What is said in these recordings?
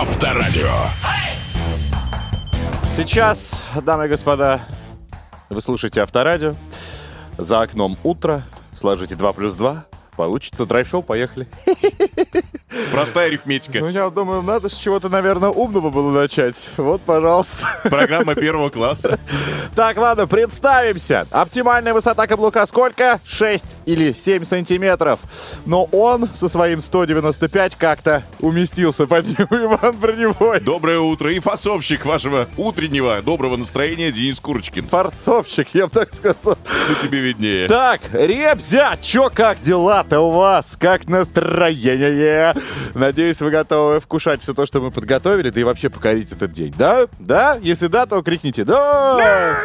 Авторадио. Сейчас, дамы и господа, вы слушаете Авторадио. За окном утро. Сложите 2 плюс 2. Получится драйв-шоу. Поехали. Простая арифметика. Ну, я думаю, надо с чего-то, наверное, умного было начать. Вот, пожалуйста. Программа первого класса. Так, ладно, представимся. Оптимальная высота каблука сколько? 6 или 7 сантиметров. Но он со своим 195 как-то уместился под ним, Иван Броневой. Доброе утро. И фасовщик вашего утреннего доброго настроения Денис Курочкин. Форцовщик, я бы так сказал. Ну, тебе виднее. Так, ребзя, чё, как дела-то у вас? Как настроение? Надеюсь, вы готовы вкушать все то, что мы подготовили, да и вообще покорить этот день. Да? Да? Если да, то крикните «Да!»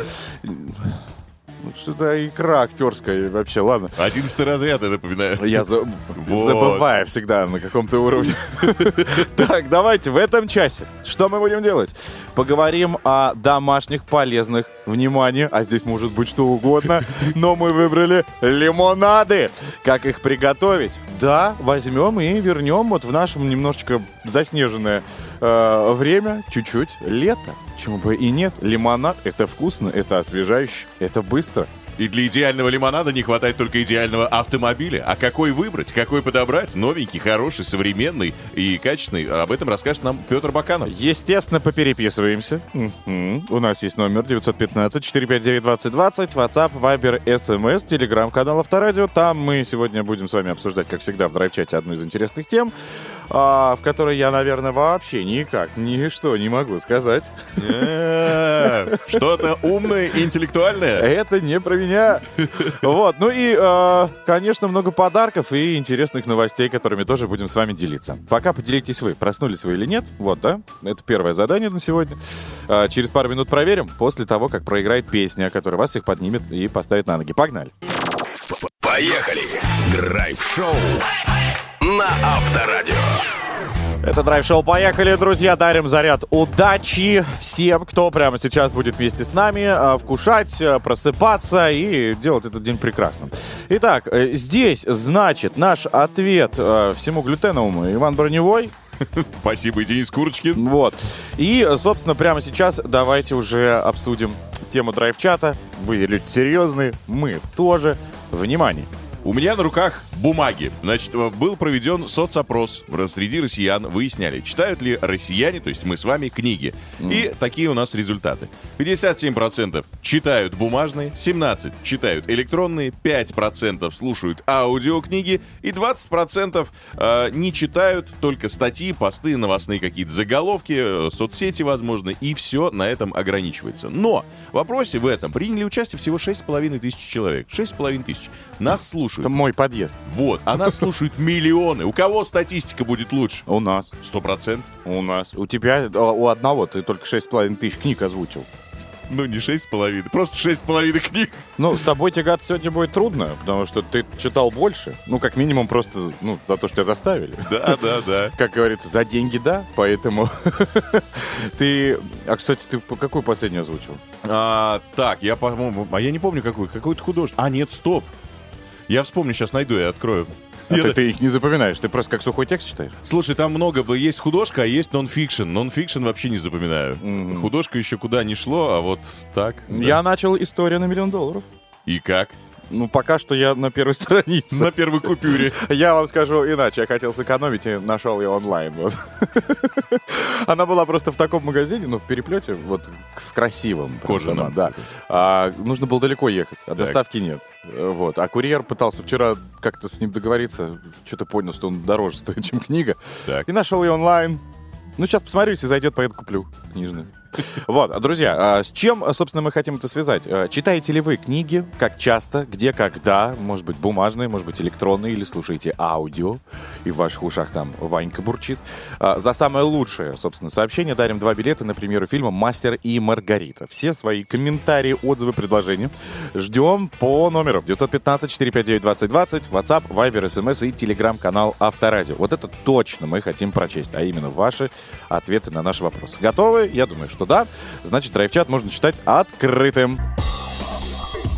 Ну, Что-то икра актерская вообще, ладно. Одиннадцатый разряд, я напоминаю. Я за- Вот. забываю всегда на каком-то уровне. Так, давайте в этом часе. Что мы будем делать? Поговорим о домашних полезных, внимание, а здесь может быть что угодно, но мы выбрали лимонады. Как их приготовить? Да, возьмем и вернем вот в нашем немножечко заснеженное э, время чуть-чуть лето. Чему бы и нет. Лимонад — это вкусно, это освежающе, это быстро. И для идеального лимонада не хватает только идеального автомобиля. А какой выбрать, какой подобрать? Новенький, хороший, современный и качественный. Об этом расскажет нам Петр Баканов. Естественно, попереписываемся. Мгм. У нас есть номер 915-459-2020, WhatsApp, Viber, SMS, телеграм-канал Авторадио. Там мы сегодня будем с вами обсуждать, как всегда, в драйв-чате одну из интересных тем, а, в которой я, наверное, вообще никак, ничто не могу сказать. Что-то умное и интеллектуальное. Это не про меня. Вот, ну и, э, конечно, много подарков и интересных новостей, которыми тоже будем с вами делиться. Пока поделитесь вы, проснулись вы или нет. Вот, да? Это первое задание на сегодня. Э, Через пару минут проверим, после того, как проиграет песня, которая вас всех поднимет и поставит на ноги. Погнали. Поехали. Драйв-шоу на Авторадио. Это драйв-шоу «Поехали», друзья! Дарим заряд удачи всем, кто прямо сейчас будет вместе с нами э, вкушать, э, просыпаться и делать этот день прекрасным. Итак, э, здесь, значит, наш ответ всему глютеновому Иван Броневой. Спасибо, Денис Курочкин. Вот. И, собственно, прямо сейчас давайте уже обсудим тему драйв-чата. Вы люди серьезные, мы тоже. Внимание! У меня на руках бумаги. Значит, э, был проведен соцопрос среди россиян. Выясняли, читают ли россияне, то есть мы с вами, книги. И такие у нас результаты. 57% читают бумажные, 17% читают электронные, 5% слушают аудиокниги и 20% э, не читают только статьи, посты, новостные какие-то заголовки, э, соцсети, возможно, и все на этом ограничивается. Но в вопросе в этом приняли участие всего 6,5 тысяч человек. 6,5 тысяч. Нас слушают. Это мой подъезд. Вот, а нас слушают миллионы. У кого статистика будет лучше? У нас. Сто процентов. У нас. У тебя, э, у одного, ты только 6,5 тысяч книг озвучил. Ну, не шесть с половиной, просто шесть с половиной книг. Ну, с тобой тягаться сегодня будет трудно, потому что ты читал больше. Ну, как минимум, просто ну, за то, что тебя заставили. Да, да, да. Как говорится, за деньги да, поэтому ты... А, кстати, ты какую последнюю озвучил? А, так, я, по-моему, а я не помню какой. Какой-то художник. А, нет, стоп. Я вспомню, сейчас найду и открою. А ты, ты их не запоминаешь, ты просто как сухой текст читаешь? Слушай, там много было. Есть художка, а есть нон-фикшн. Нон-фикшн вообще не запоминаю. Мгм. Художка еще куда не шло, а вот так. да. Я начал историю на миллион долларов. И как? Ну, пока что я на первой странице. На первой купюре. Я вам скажу иначе. Я хотел сэкономить и нашел ее онлайн. вот. Она была просто в таком магазине, ну, в переплете, вот в красивом. Кожаном. сама, Да. А, нужно было далеко ехать, а Так. доставки нет. Вот. А курьер пытался вчера как-то с ним договориться. Что-то понял, что он дороже стоит, чем книга. Так. И нашел ее онлайн. Ну, сейчас посмотрю, если зайдет, поеду куплю книжную. Вот, друзья, а с чем, собственно, мы хотим это связать? А, Читаете ли вы книги? Как часто? Где? Когда? Может быть, бумажные, может быть, электронные, или слушаете аудио, и в ваших ушах там Ванька бурчит. А, За самое лучшее, собственно, сообщение дарим два билета на премьеру фильма «Мастер и Маргарита». Все свои комментарии, отзывы, предложения ждем по номеру 915-459-2020, WhatsApp, Viber, SMS и телеграм-канал Авторадио. Вот это точно мы хотим прочесть, а именно ваши ответы на наши вопросы. Готовы? Я думаю, что да. Значит, драйв-чат можно считать открытым.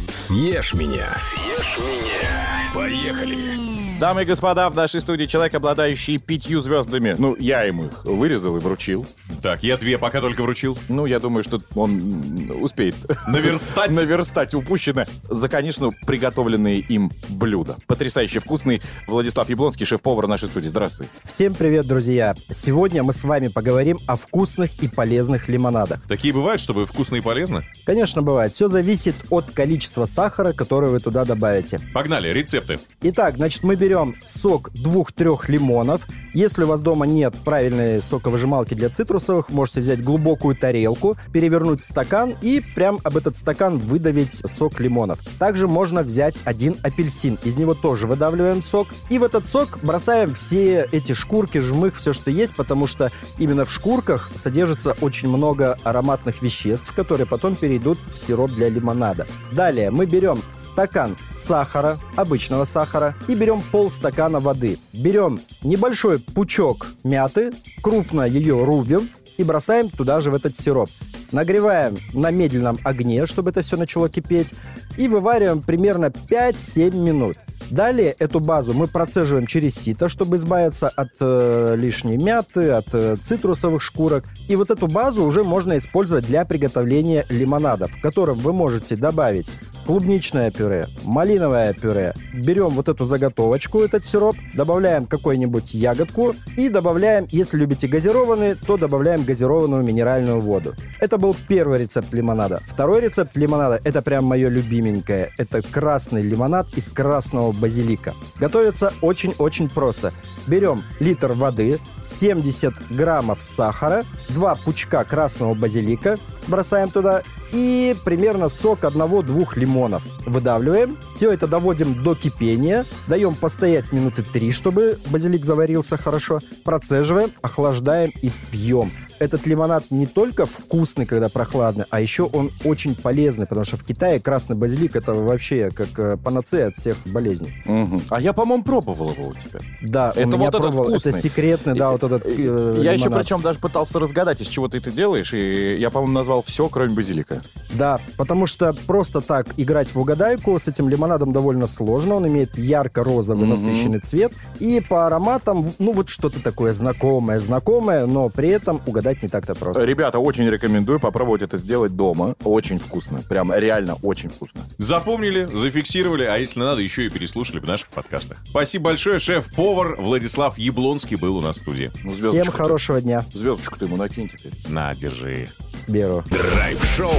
Съешь меня. Съешь меня. Поехали. Дамы и господа, в нашей студии человек, обладающий пятью звездами. Ну, я ему их вырезал и вручил. Так, я две пока только вручил. Ну, я думаю, что он успеет Наверстать. наверстать упущенное за, конечно, приготовленные им блюда. Потрясающе вкусный Владислав Яблонский, шеф-повар нашей студии. Здравствуй. Всем привет, друзья! Сегодня мы с вами поговорим о вкусных и полезных лимонадах. Такие бывают, чтобы вкусно и полезно? Конечно, бывает. Все зависит от количества сахара, который вы туда добавите. Погнали, рецепты. Итак, значит, мы берем сок двух-трех лимонов. Если у вас дома нет правильной соковыжималки для цитрусовых, можете взять глубокую тарелку, перевернуть стакан и прям об этот стакан выдавить сок лимонов. Также можно взять один апельсин. Из него тоже выдавливаем сок. И в этот сок бросаем все эти шкурки, жмых, все, что есть, потому что именно в шкурках содержится очень много ароматных веществ, которые потом перейдут в сироп для лимонада. Далее мы берем стакан сахара, обычного сахара, и берем полстакана воды. Берем небольшой пучок мяты, крупно ее рубим и бросаем туда же в этот сироп. Нагреваем на медленном огне, чтобы это все начало кипеть, и вывариваем примерно 5-7 минут. Далее эту базу мы процеживаем через сито, чтобы избавиться от э, лишней мяты, от э, цитрусовых шкурок. И вот эту базу уже можно использовать для приготовления лимонада, в котором вы можете добавить клубничное пюре, малиновое пюре. Берем вот эту заготовочку, этот сироп, добавляем какую-нибудь ягодку и добавляем, если любите газированный, то добавляем газированную минеральную воду. Это был первый рецепт лимонада. Второй рецепт лимонада, это прям мое любименькое. Это красный лимонад из красного базилика. Готовится очень-очень просто. Берем литр воды, 70 граммов сахара, два пучка красного базилика, бросаем туда и примерно сок одного-двух лимонов. Выдавливаем. Все это доводим до кипения. Даем постоять минуты три, чтобы базилик заварился хорошо. Процеживаем, охлаждаем и пьем. Этот лимонад не только вкусный, когда прохладный, а еще он очень полезный, потому что в Китае красный базилик это вообще как э, панацея от всех болезней. Мгм. А я, по-моему, пробовал его у тебя. Да, Это у меня вот этот пробовал. Это вкусный. секретный, да, вот этот э, я еще лимонад. причем даже пытался разгадать, из чего ты это делаешь, и я, по-моему, назвал все, кроме базилика. Да, потому что просто так играть в угадайку с этим лимонадом довольно сложно. Он имеет ярко-розовый Мгм. насыщенный цвет. И по ароматам, ну вот что-то такое знакомое, знакомое, но при этом угадать не так-то просто. Ребята, очень рекомендую попробовать это сделать дома. Очень вкусно. Прям реально очень вкусно. Запомнили, зафиксировали, а если надо, еще и переслушали в наших подкастах. Спасибо большое, шеф-повар Владислав Яблонский был у нас в студии. Ну, Всем хорошего дня. Звездочку ты ему накинь теперь. На, держи. Беру. Драйв-шоу.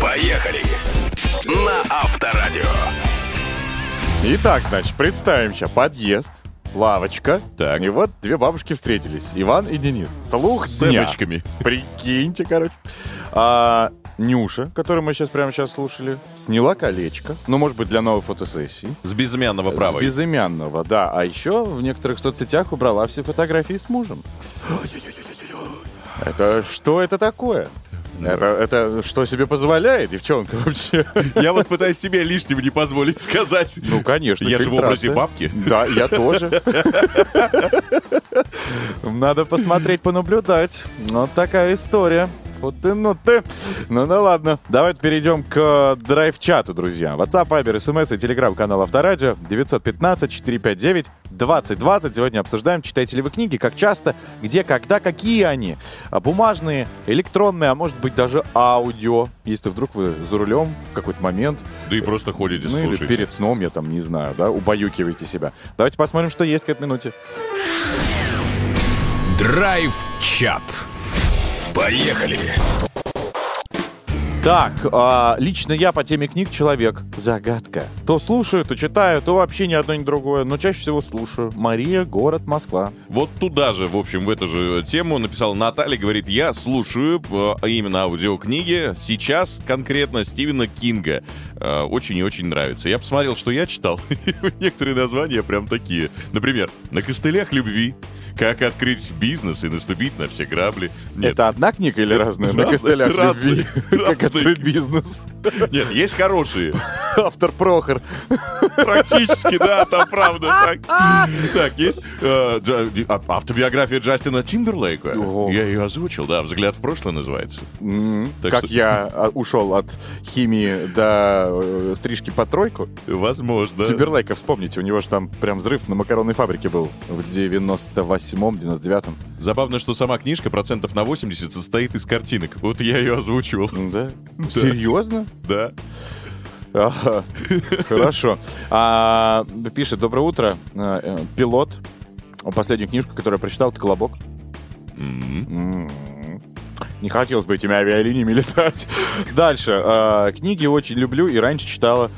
Поехали. На Авторадио. Итак, значит, представим сейчас подъезд, лавочка. Так. И вот две бабушки встретились. Иван и Денис. Слух С дня. эмочками. Прикиньте, короче. А, Нюша, которую мы сейчас прямо сейчас слушали, сняла колечко. Ну, может быть, для новой фотосессии. С безымянного права. С безымянного, да. А еще в некоторых соцсетях убрала все фотографии с мужем. Это что это такое? Это, это что себе позволяет, девчонка, вообще? Я вот пытаюсь себе лишнего не позволить сказать. Ну, конечно. Я же в образе бабки. Да, я тоже. Надо посмотреть, понаблюдать. Вот такая история. Вот ты, ну ты. Ну да ладно. Давайте перейдем к драйв-чату, друзья. WhatsApp, Viber, смс и телеграм-канал Авторадио 915-459-2020. Сегодня обсуждаем, читаете ли вы книги, как часто, где, когда, какие они. А Бумажные, электронные, а может быть даже аудио. Если вдруг вы за рулем в какой-то момент Да и просто ходите, ну или слушаете. перед сном, я там не знаю, да, убаюкиваете себя. Давайте посмотрим, что есть к этой минуте. Драйв-чат. Поехали. Так, а, лично я по теме книг человек. Загадка. То слушаю, то читаю, то вообще ни одно, ни другое. Но чаще всего слушаю. Мария, город Москва. Вот туда же, в общем, в эту же тему написала Наталья, говорит, я слушаю э, именно аудиокниги, сейчас конкретно Стивена Кинга. Э, Очень и очень нравится. Я посмотрел, что я читал. Некоторые названия прям такие. Например, «На костылях любви», «Как открыть бизнес и наступить на все грабли». Нет, Это одна книга или разная? На Разные, костылях разные, любви. Как разные. открыть бизнес. Нет, есть хорошие. Автор Прохор. Практически, да, там правда так. Так, есть э, а- автобиография Джастина Тимберлейка. Я ее озвучил, да, «Взгляд в прошлое» называется. М, Так Как я а, ушел от химии до э, стрижки по тройку. Возможно. Тимберлейка, вспомните, у него же там прям взрыв на макаронной фабрике был в 98-м, 99-м. Забавно, что сама книжка процентов на 80 состоит из картинок. Вот я ее озвучивал. Да? Серьезно? Да. Ага. Хорошо. А, пишет, доброе утро, э, э, пилот. Последнюю книжку, которую я прочитал, это «Колобок». М. М. Не хотелось бы этими авиалиниями летать. Дальше. э, Книги очень люблю и раньше читала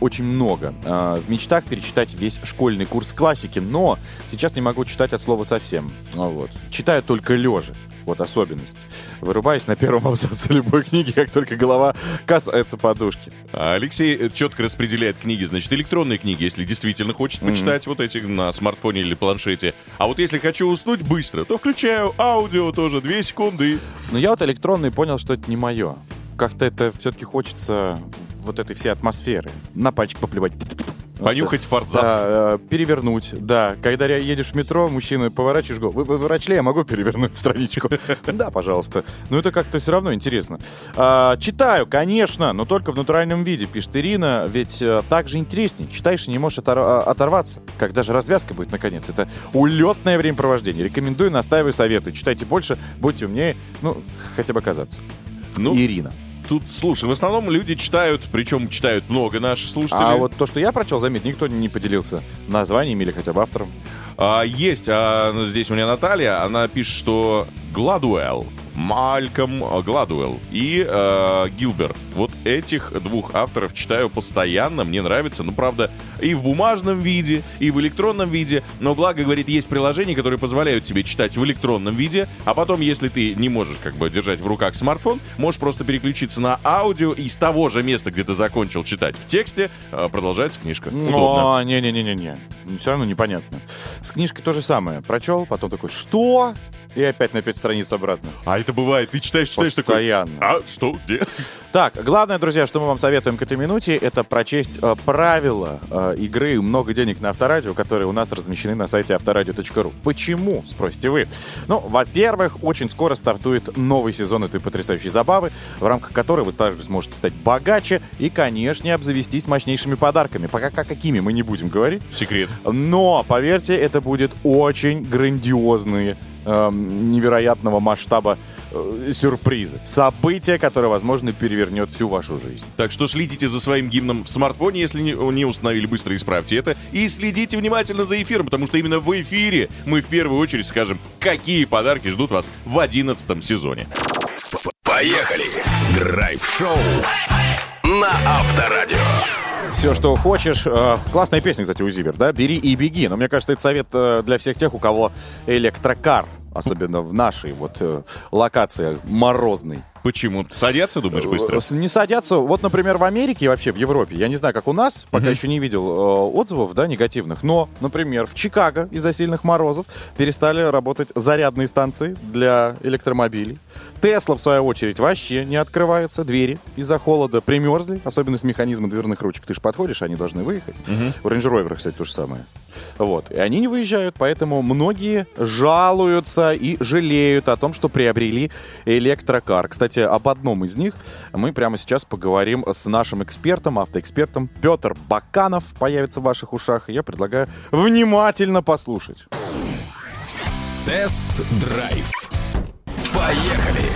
очень много. В мечтах перечитать весь школьный курс классики, но сейчас не могу читать от слова совсем. Ну Вот. Читаю только лежа. Вот особенность. Вырубаюсь на первом абзаце любой книги, как только голова касается подушки. А Алексей э, четко распределяет книги, значит, электронные книги, если действительно хочет почитать вот эти на смартфоне или планшете. А вот если хочу уснуть быстро, то включаю аудио тоже, две секунды. Но я вот электронный понял, что это не мое. Как-то это все-таки хочется вот этой всей атмосферы. На пальчик поплевать. Понюхать форзац. Да, э, перевернуть, да. Когда едешь в метро, мужчина поворачиваешь голову. Вы, вы врач ли, я могу перевернуть страничку? Да, пожалуйста. Но это как-то все равно интересно. А, Читаю, конечно, но только в натуральном виде, пишет Ирина. Ведь э, так же интереснее. Читаешь и не можешь а, оторваться. Когда же развязка будет, наконец? Это улетное времяпровождение. Рекомендую, настаиваю, советую. Читайте больше, будьте умнее. Ну, хотя бы казаться. Ну, Ирина. Тут, слушай, в основном люди читают, причем читают много наши слушатели. А вот то, что я прочел, заметь, никто не поделился названием или хотя бы автором. А, есть, а, ну, здесь у меня Наталья, она пишет, что Гладуэлл, Мальком Гладуэлл и э, Гилберт. Вот этих двух авторов читаю постоянно, мне нравится. Ну, правда, и в бумажном виде, и в электронном виде. Но, благо, говорит, есть приложения, которые позволяют тебе читать в электронном виде, а потом, если ты не можешь как бы держать в руках смартфон, можешь просто переключиться на аудио и с того же места, где ты закончил читать в тексте, э, продолжается книжка. Удобно. О, не-не-не-не-не. Все равно непонятно. С книжкой то же самое. Прочел, потом такой, что? И опять на пять страниц обратно. А это бывает, ты читаешь, читаешь такой... Постоянно. А, что, где? Так, главное, друзья, что мы вам советуем к этой минуте, это прочесть э, правила э, игры «Много денег на авторадио», которые у нас размещены на сайте авторадио.ру. Почему, спросите вы? Ну, во-первых, очень скоро стартует новый сезон этой потрясающей забавы, в рамках которой вы также сможете стать богаче и, конечно, обзавестись мощнейшими подарками. Пока как- какими мы не будем говорить. Секрет. Но, поверьте, это будет очень грандиозные, эм, невероятного масштаба э, сюрпризы. Событие, которое, возможно, перевернет всю вашу жизнь. Так что следите за своим гимном в смартфоне, если не, не установили, быстро исправьте это. И следите внимательно за эфиром, потому что именно в эфире мы в первую очередь скажем, какие подарки ждут вас в одиннадцатом сезоне. Поехали! Драйв-шоу на Авторадио. Все, что хочешь. Э, классная песня, кстати, у Зивер, да? «Бери и беги». Но мне кажется, это совет э, для всех тех, у кого электрокар. Особенно в нашей вот э, локации морозной. Почему? Садятся, думаешь, быстро? Не садятся. Вот, например, в Америке и вообще в Европе, я не знаю, как у нас, пока еще не видел э, отзывов, да, негативных, но, например, в Чикаго из-за сильных морозов перестали работать зарядные станции для электромобилей. Тесла, в свою очередь, вообще не открываются двери из-за холода. Примерзли, особенно с механизма дверных ручек. Ты же подходишь, они должны выехать. У Range Rover, кстати, то же самое. Вот. И они не выезжают, поэтому многие жалуются и жалеют о том, что приобрели электрокар. Кстати, об одном из них мы прямо сейчас поговорим с нашим экспертом, автоэкспертом Петр Баканов появится в ваших ушах. И я предлагаю внимательно послушать. Тест-драйв. Поехали!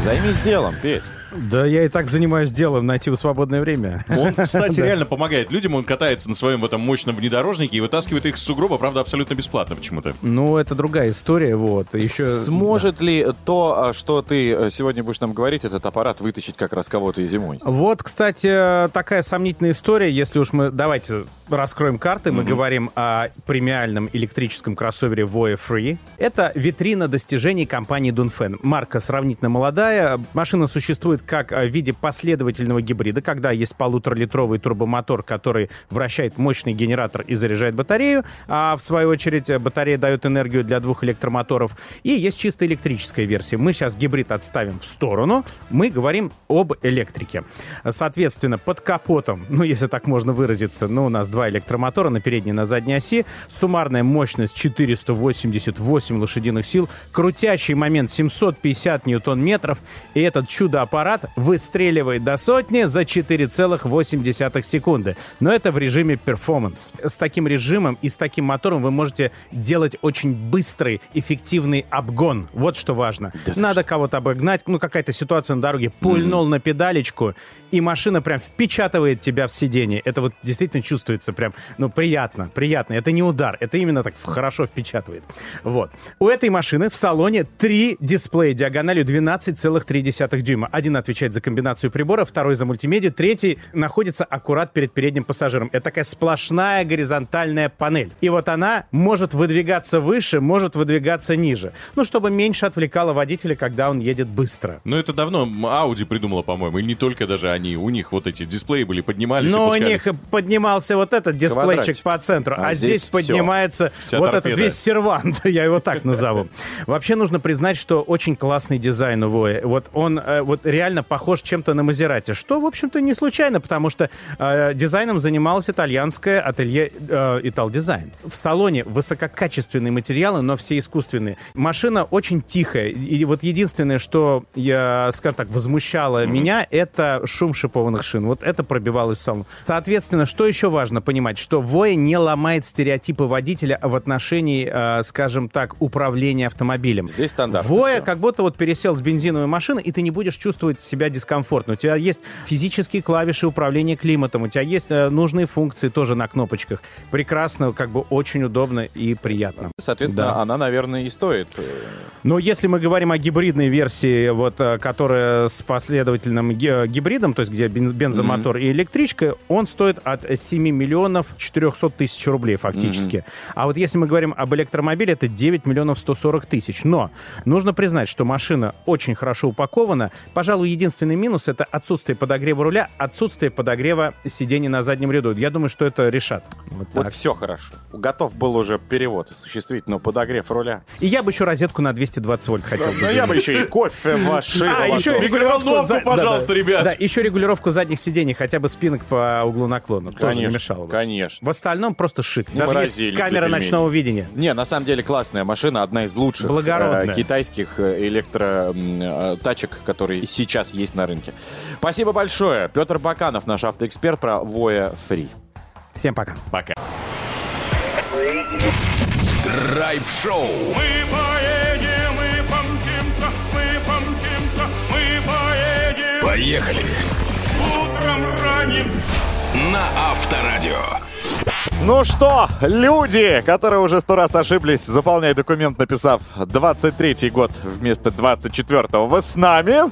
Займись делом, Петь. Да я и так занимаюсь делом, найти свободное время. Он, кстати, реально помогает людям. Он катается на своем в этом мощном внедорожнике и вытаскивает их с сугроба, правда, абсолютно бесплатно почему-то. Ну, это другая история, вот. Еще... Сможет ли то, а, что ты э, сегодня будешь нам говорить, этот аппарат вытащить как раз кого-то и зимой? Вот, кстати, такая сомнительная история, если уж мы... Давайте раскроем карты. Мы говорим о премиальном электрическом кроссовере Voya Free. Это витрина достижений компании Dunfen. Марка сравнительно молодая. Машина существует как э, в виде последовательного гибрида, когда есть полуторалитровый турбомотор, который вращает мощный генератор и заряжает батарею, а в свою очередь э, батарея дает энергию для двух электромоторов. И есть чисто электрическая версия. Мы сейчас гибрид отставим в сторону. Мы говорим об электрике. Соответственно, под капотом, ну, если так можно выразиться, ну, у нас два электромотора на передней и на задней оси. Суммарная мощность 488 лошадиных сил. Крутящий момент 750 ньютон-метров. И этот чудо-аппарат выстреливает до сотни за 4,8 секунды. Но это в режиме перформанс. С таким режимом и с таким мотором вы можете делать очень быстрый, эффективный обгон. Вот что важно. Надо кого-то обогнать, ну какая-то ситуация на дороге, пульнул на педалечку, и машина прям впечатывает тебя в сиденье. Это вот действительно чувствуется прям, ну приятно, приятно. Это не удар, это именно так хорошо впечатывает. Вот. У этой машины в салоне три дисплея диагональю 12,3 дюйма. Один отвечает за комбинацию приборов, второй за мультимедиа, третий находится аккурат перед передним пассажиром. Это такая сплошная горизонтальная панель. И вот она может выдвигаться выше, может выдвигаться ниже. Ну, чтобы меньше отвлекало водителя, когда он едет быстро. Ну, это давно Audi придумала, по-моему, и не только даже они. У них вот эти дисплеи были, поднимались Но у них поднимался вот этот дисплейчик Квадратик. по центру, а, А здесь, здесь поднимается Вся вот торпеда. этот весь сервант, я его так назову. Вообще нужно признать, что очень классный дизайн у Воя. Вот он э, вот реально похож чем-то на Мазерати, что, в общем-то, не случайно, потому что э, дизайном занималось итальянское ателье э, Итал Дизайн. В салоне высококачественные материалы, но все искусственные. Машина очень тихая. И вот единственное, что, я, скажем так, возмущало меня, это шум шипованных шин. Вот это пробивалось в салон. Соответственно, что еще важно понимать, что Воя не ломает стереотипы водителя в отношении, э, скажем так, управления автомобилем. Здесь стандартно Воя как будто вот пересел с бензиновой машины, и ты не будешь чувствовать себя дискомфортно. У тебя есть физические клавиши управления климатом, у тебя есть э, нужные функции тоже на кнопочках. Прекрасно, как бы очень удобно и приятно. Соответственно, Да. она, наверное, и стоит. э, Но если мы говорим о гибридной версии, вот, э, которая с последовательным ги- гибридом, то есть где бен- бензомотор и электричка, он стоит от 7 миллионов 400 тысяч рублей фактически. А вот если мы говорим об электромобиле, это 9 миллионов 140 тысяч. Но нужно признать, что машина очень хорошо упакована. Пожалуй, единственный минус — это отсутствие подогрева руля, отсутствие подогрева сидений на заднем ряду. Я думаю, что это решат. Вот Вот так. все хорошо. Готов был уже перевод осуществить, но подогрев руля. И я бы еще розетку на 220 вольт хотел бы. Ну, я бы еще и кофе в машину. А, еще регулировку, за- пожалуйста, ребят. Да, еще регулировку задних сидений, хотя бы спинок по углу наклона. Тоже не Конечно, мешало бы. конечно. В остальном просто шик. Ну, Даже есть камера ночного видения. Не, на самом деле классная машина, одна из лучших Благородная. э, китайских э, электротачек, которые сейчас есть на рынке. Спасибо большое. Петр Баканов, наш автоэксперт про Voya Free. Всем пока. Пока. Драйв-шоу. Мы поедем, мы помчимся, мы помчимся, мы поедем. Поехали. Утром ранним На Авторадио. Ну что, люди, которые уже сто раз ошиблись, заполняя документ, написав 23-й год вместо 24-го, вы с нами?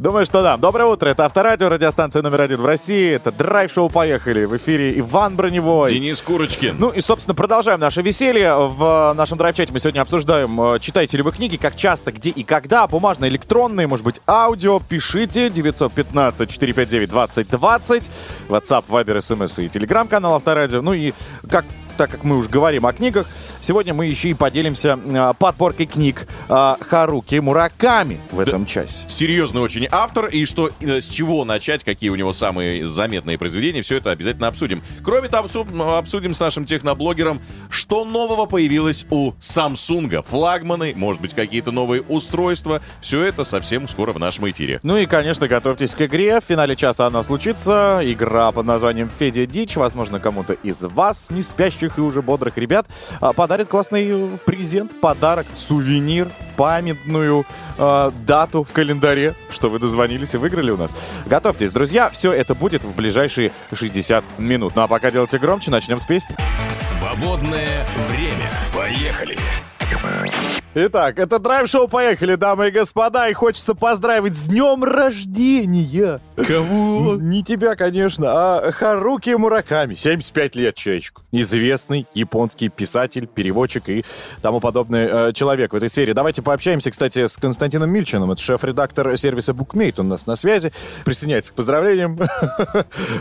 Думаю, что да. Доброе утро. Это Авторадио, радиостанция номер один в России. Это драйв-шоу «Поехали». В эфире Иван Броневой. Денис Курочкин. Ну и, собственно, продолжаем наше веселье. В нашем драйв-чате мы сегодня обсуждаем, э, читаете ли вы книги, как часто, где и когда, бумажные, электронные, может быть, аудио. Пишите 915-459-2020, WhatsApp, Viber, SMS и телеграм-канал Авторадио. Ну и как так как мы уже говорим о книгах, сегодня мы еще и поделимся э, подборкой книг э, Харуки Мураками в этом часе. Серьезный очень автор, и что, э, с чего начать, какие у него самые заметные произведения, все это обязательно обсудим. Кроме того, обсу- обсудим с нашим техноблогером, что нового появилось у Samsung. Флагманы, может быть, какие-то новые устройства. Все это совсем скоро в нашем эфире. Ну и, конечно, готовьтесь к игре. В финале часа она случится. Игра под названием «Федя Дичь». Возможно, кому-то из вас, не спящих и уже бодрых ребят, а, подарит классный э, презент, подарок, сувенир, памятную э, дату в календаре, что вы дозвонились и выиграли у нас. Готовьтесь, друзья. Все это будет в ближайшие 60 минут. Ну а пока делайте громче, начнем с песни. Свободное время. Поехали. Итак, это драйв-шоу «Поехали», дамы и господа, и хочется поздравить с днем рождения. Кого? Не тебя, конечно, а Харуки Мураками. 75 лет человечку. Известный японский писатель, переводчик и тому подобный э, человек в этой сфере. Давайте пообщаемся, кстати, с Константином Мильчиным. Это шеф-редактор сервиса Bookmate. Он у нас на связи. Присоединяется к поздравлениям.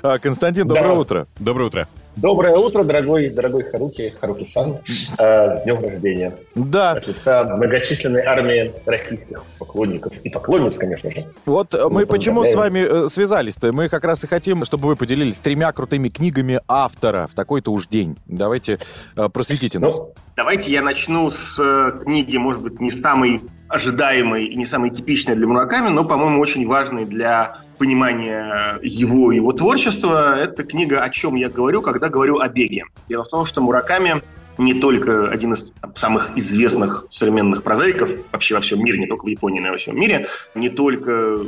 А, Константин, доброе утро. Доброе утро. Доброе утро, дорогой, дорогой Харуки, Харуки-сан. Э, С днем рождения. Да, От лица многочисленной армии российских поклонников и поклонниц, конечно же. Вот э, мы Ну, почему с вами э, связались-то? Мы как раз и хотим, чтобы вы поделились тремя крутыми книгами автора в такой-то уж день. Давайте э, просветите нас. Ну, Давайте я начну с книги, может быть, не самой ожидаемой и не самой типичной для Мураками, но, по-моему, очень важной для понимания его его творчества. Это книга «О чем я говорю, когда говорю о беге». Дело в том, что Мураками не только один из самых известных современных прозаиков вообще во всем мире, не только в Японии, но и во всем мире, не только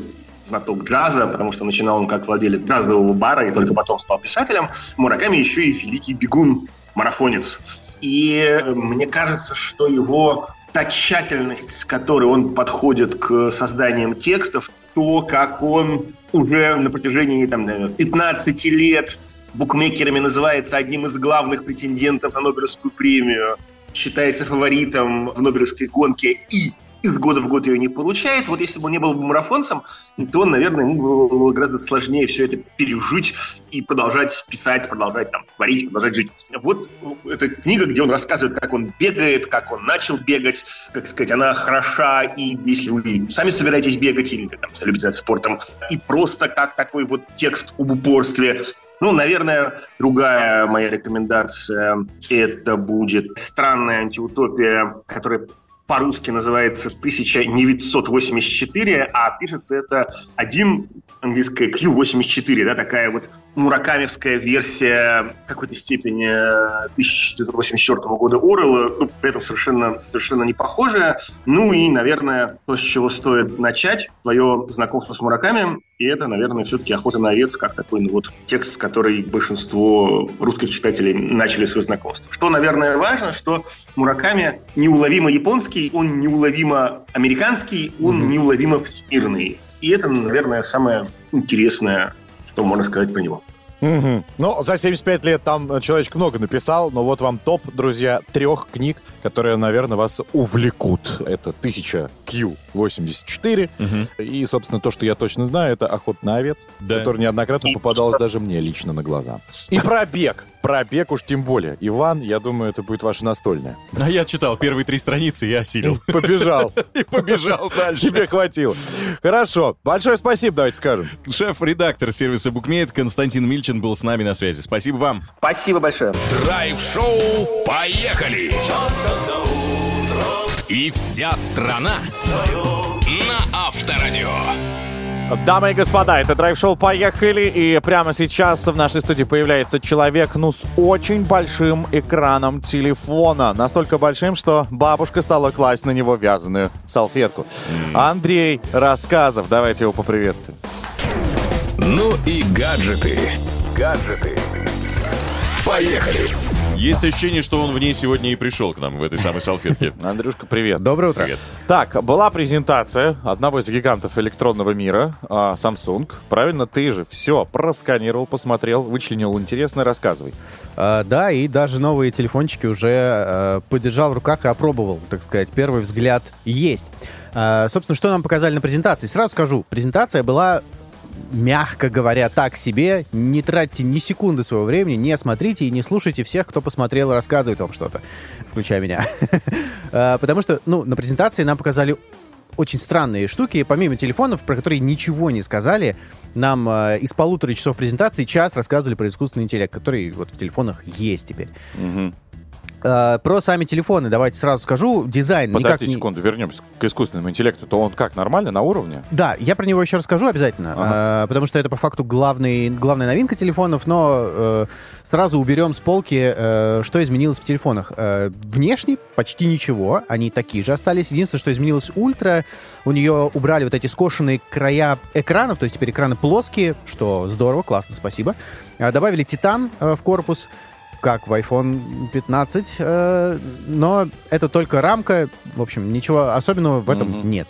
знаток джаза, потому что начинал он как владелец джазового бара и только потом стал писателем. Мураками еще и великий бегун, марафонец. И э, мне кажется, что его та тщательность, с которой он подходит к созданиям текстов, то, как он уже на протяжении там, наверное, 15 лет букмекерами называется одним из главных претендентов на Нобелевскую премию, считается фаворитом в Нобелевской гонке. И из года в год ее не получает. Вот если бы он не был бы марафонцем, то, наверное, ему было, гораздо сложнее все это пережить и продолжать писать, продолжать там творить, продолжать жить. Вот эта книга, где он рассказывает, как он бегает, как он начал бегать, как сказать, она хороша, и если вы сами собираетесь бегать или там, любите заниматься спортом, и просто как такой вот текст об упорстве, ну, наверное, другая моя рекомендация – это будет «Странная антиутопия», которая по-русски называется 1984, а пишется это один английская Q84, да, такая вот муракамевская версия в какой-то степени 1984 года Орелла, ну, при этом совершенно, совершенно не похожая. Ну и, наверное, то, с чего стоит начать свое знакомство с Мураками, и это, наверное, все-таки «Охота на овец», как такой ну, вот текст, с который большинство русских читателей начали свое знакомство. Что, наверное, важно, что Мураками неуловимо японский, он неуловимо американский, он неуловимо всемирный. И это, наверное, самое интересное, что можно сказать про него. Мгм. Ну, за 75 лет там человечек много написал, но вот вам топ, друзья, трех книг, которые, наверное, вас увлекут. Это 1000 Q84. И, собственно, то, что я точно знаю, это «Охота на овец», Да. который неоднократно попадалось даже мне лично на глаза. И пробег. Пробег уж тем более. Иван, я думаю, это будет ваша настольная. А я читал первые три страницы и осилил. Побежал. И побежал дальше. Тебе хватило. Хорошо. Большое спасибо, давайте скажем. Шеф-редактор сервиса Букмейт Константин Мильчин был с нами на связи. Спасибо вам. Спасибо большое. Драйв-шоу «Поехали!» И вся страна на Авторадио. Дамы и господа, это драйв-шоу «Поехали!» И прямо сейчас в нашей студии появляется человек, ну, с очень большим экраном телефона. Настолько большим, что бабушка стала класть на него вязаную салфетку. Андрей Рассказов, давайте его поприветствуем. Ну и гаджеты. Гаджеты. Поехали! Есть ощущение, что он в ней сегодня и пришел к нам в этой самой салфетке. Андрюшка, привет. Доброе утро. Привет. Так, была презентация одного из гигантов электронного мира, а, Samsung. Правильно, ты же все просканировал, посмотрел, вычленил интересное, рассказывай. А, да, и даже новые телефончики уже э, подержал в руках и опробовал, так сказать. Первый взгляд есть. А, собственно, что нам показали на презентации? Сразу скажу, презентация была мягко говоря, так себе. Не тратьте ни секунды своего времени, не смотрите и не слушайте всех, кто посмотрел и рассказывает вам что-то, включая меня. А, Потому что, ну, на презентации нам показали очень странные штуки. Помимо телефонов, про которые ничего не сказали, нам э, из полутора часов презентации час рассказывали про искусственный интеллект, который вот в телефонах есть теперь. Э, про сами телефоны давайте сразу скажу. Дизайн никак Подожди не... секунду, вернемся к искусственному интеллекту. То он как, нормально, на уровне? Да, я про него еще расскажу обязательно, э, потому что это по факту главный, главная новинка телефонов, но э, сразу уберем с полки, э, что изменилось в телефонах. Э, внешне почти ничего, они такие же остались. Единственное, что изменилось ультра, у нее убрали вот эти скошенные края экранов, то есть теперь экраны плоские, что здорово, классно, спасибо. Э, добавили титан э, в корпус. Как в iPhone 15, э, но это только рамка. В общем, ничего особенного в этом Мгм. нет.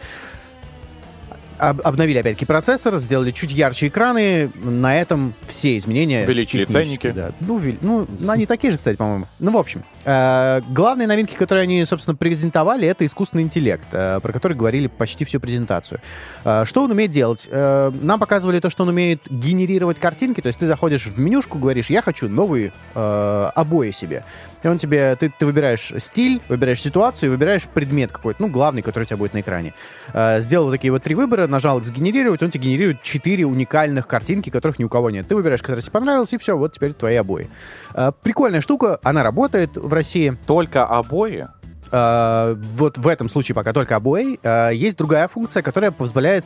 Об- обновили опять-таки процессор, сделали чуть ярче экраны. На этом все изменения. Увеличили ценники. Да. Ну, ну, ну, они такие же, кстати, по-моему. Ну, в общем, э, главные новинки, которые они, собственно, презентовали, это искусственный интеллект, э, про который говорили почти всю презентацию. Э, что он умеет делать? Э, нам показывали то, что он умеет генерировать картинки. То есть ты заходишь в менюшку, говоришь, я хочу новые э, обои себе. И он тебе, ты, ты выбираешь стиль, выбираешь ситуацию и выбираешь предмет какой-то, ну, главный, который у тебя будет на экране. Э, сделал такие вот три выбора, нажал сгенерировать, он тебе генерирует четыре уникальных картинки, которых ни у кого нет. Ты выбираешь, который тебе понравился, и все, вот теперь твои обои. Э, прикольная штука, она работает в России. Только обои? Э, вот в этом случае пока только обои. Э, есть другая функция, которая позволяет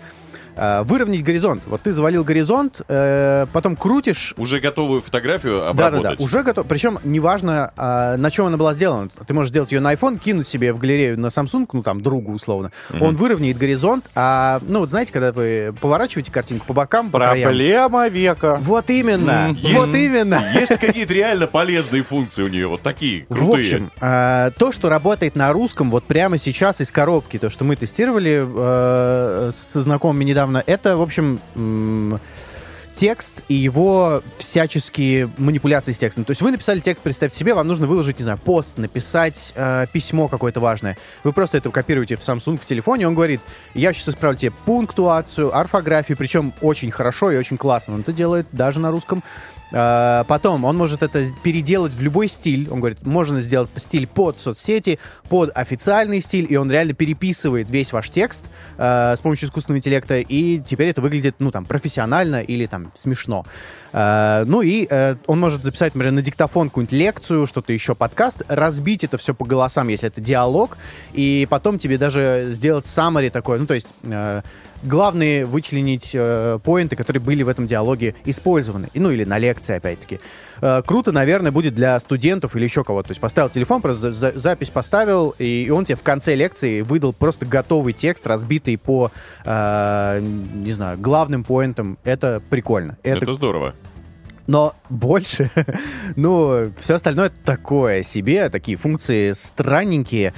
выровнять горизонт. Вот ты завалил горизонт, э, потом крутишь, Уже готовую фотографию да-да-да, обработать. уже готов. Причем неважно, а, на чем она была сделана. Ты можешь сделать ее на iPhone, кинуть себе в галерею на Samsung, ну там другу условно. Он выровняет горизонт, а ну вот знаете, когда вы поворачиваете картинку по бокам, по краям. Проблема века. Вот именно, Мгм. вот именно. Есть какие-то реально полезные функции у нее, вот такие, крутые. В общем, то, что работает на русском вот прямо сейчас из коробки, то, что мы тестировали э, со знакомыми недавно, это, в общем, текст и его всяческие манипуляции с текстом. То есть вы написали текст, представьте себе, вам нужно выложить, не знаю, пост, написать э, письмо какое-то важное. Вы просто это копируете в Samsung в телефоне, он говорит, я сейчас исправлю тебе пунктуацию, орфографию, причем очень хорошо и очень классно. Он это делает даже на русском. Э, Потом он может это переделать в любой стиль. Он говорит, можно сделать стиль под соцсети, под официальный стиль, и он реально переписывает весь ваш текст э, с помощью искусственного интеллекта, и теперь это выглядит, ну, там, профессионально или, там, смешно. Э, ну и э, он может записать, например, на диктофон какую-нибудь лекцию, что-то еще, подкаст, разбить это все по голосам, если это диалог, и потом тебе даже сделать summary такое, ну, то есть... э, главные вычленить поинты, которые были в этом диалоге использованы. Ну, или на лекции, опять-таки. Э, круто, наверное, будет для студентов или еще кого-то. То есть поставил телефон, просто за- за- запись поставил, и, он тебе в конце лекции выдал просто готовый текст, разбитый по, э, не знаю, главным поинтам. Это прикольно. Это здорово. Но больше, ну, все остальное такое себе, такие функции странненькие.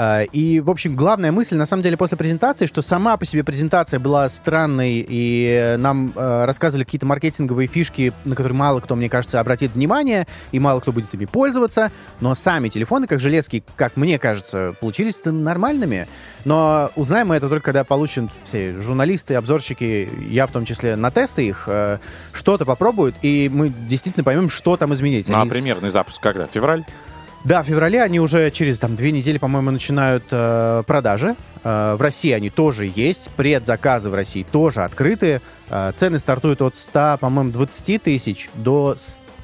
А, И, в общем, главная мысль, на самом деле, после презентации, что сама по себе презентация была странной, и нам э, рассказывали какие-то маркетинговые фишки, на которые мало кто, мне кажется, обратит внимание, и мало кто будет ими пользоваться, но сами телефоны, как железки, как мне кажется, получились нормальными. Но узнаем мы это только, когда получат все журналисты, обзорщики, я в том числе, на тесты их, э, что-то попробуют, и мы действительно поймем, что там изменить. Ну, а примерный запуск когда? Февраль? Да, в феврале они уже через там две недели, по-моему, начинают э, продажи. Э, в России они тоже есть. Предзаказы в России тоже открыты. Э, цены стартуют от 100, по-моему, 20 тысяч до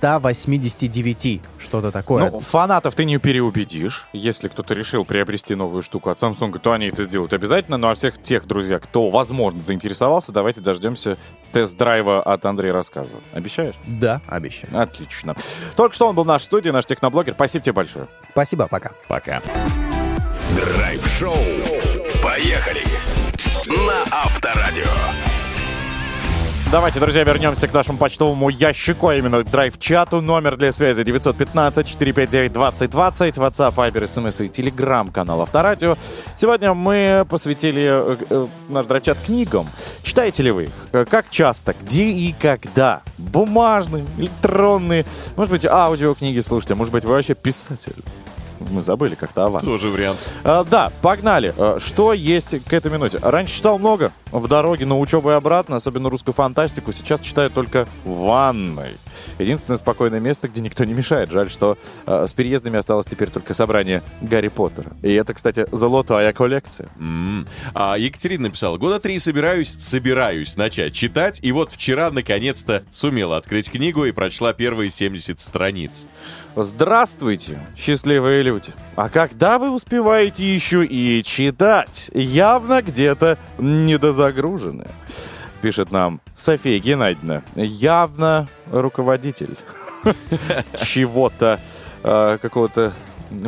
189, что-то такое. Ну, фанатов ты не переубедишь. Если кто-то решил приобрести новую штуку от Samsung, то они это сделают обязательно. Ну, а всех тех, друзья, кто, возможно, заинтересовался, давайте дождемся тест-драйва от Андрея рассказа. Обещаешь? да, обещаю. Отлично. Только что он был в нашей студии, наш техноблогер. Спасибо тебе большое. Спасибо, пока. Пока. Драйв-шоу. Поехали. На Авторадио. Давайте, друзья, вернемся к нашему почтовому ящику, а именно к драйв-чату. Номер для связи 915-459-2020. WhatsApp, Viber, SMS и Telegram, канал Авторадио. Сегодня мы посвятили э, э, наш драйв-чат книгам. Читаете ли вы их? Э, Как часто? Где и когда? Бумажные, электронные? Может быть, аудиокниги слушаете? Может быть, вы вообще писатель? Мы забыли как-то о вас. Тоже вариант. А, да, погнали. А, Что есть к этой минуте? Раньше читал много в дороге на учебу и обратно, особенно русскую фантастику. Сейчас читаю только в ванной. Единственное спокойное место, где никто не мешает. Жаль, что а, с переездами осталось теперь только собрание Гарри Поттера. И это, кстати, золотая коллекция. М. А Екатерина написала, года три собираюсь, собираюсь начать читать, и вот вчера наконец-то сумела открыть книгу и прочла первые 70 страниц. Здравствуйте, счастливые люди. А когда вы успеваете еще и читать? Явно где-то недозагружены. Пишет нам София Геннадьевна. Явно руководитель чего-то, э, какого-то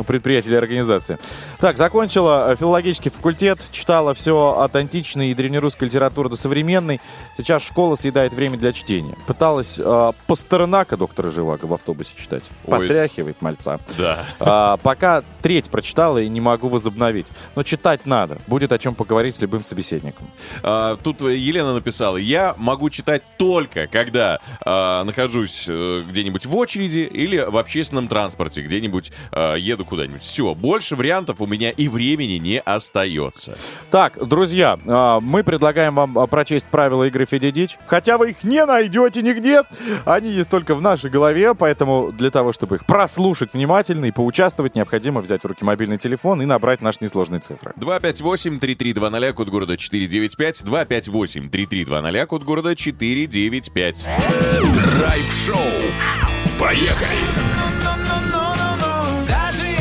предприятия или организации. Так, закончила э, филологический факультет, читала все от античной и древнерусской литературы до современной. Сейчас школа съедает время для чтения. Пыталась э, Пастернака доктора Живаго в автобусе читать. Ой. Потряхивает мальца. Да. А, пока треть прочитала и не могу возобновить. Но читать надо. Будет о чем поговорить с любым собеседником. А, Тут Елена написала, я могу читать только, когда а, нахожусь э, где-нибудь в очереди или в общественном транспорте, где-нибудь а, еду куда-нибудь. Все, больше вариантов у меня и времени не остается. Так, друзья, а, мы предлагаем вам а, прочесть правила игры Федя Дич. Хотя вы их не найдете нигде. Они есть только в нашей голове, поэтому для того, чтобы их прослушать внимательно и поучаствовать, необходимо взять в руки мобильный телефон и набрать наши несложные цифры. 258-3320, код города 495, 258-3320, код города 495. Драйв-шоу. Поехали!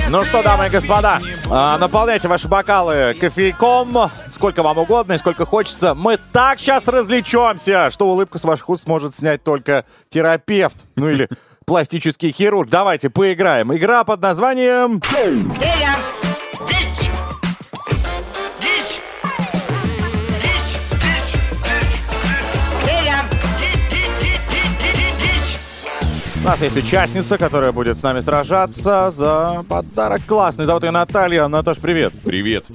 Ну что, дамы и господа, а, наполняйте ваши бокалы кофейком, сколько вам угодно и сколько хочется. Мы так сейчас развлечемся, что улыбку с ваших уст сможет снять только терапевт, ну или пластический хирург. Давайте поиграем. Игра под названием... Федя! У нас есть участница, которая будет с нами сражаться за подарок классный. Зовут ее Наталья. Наташ, привет. Привет.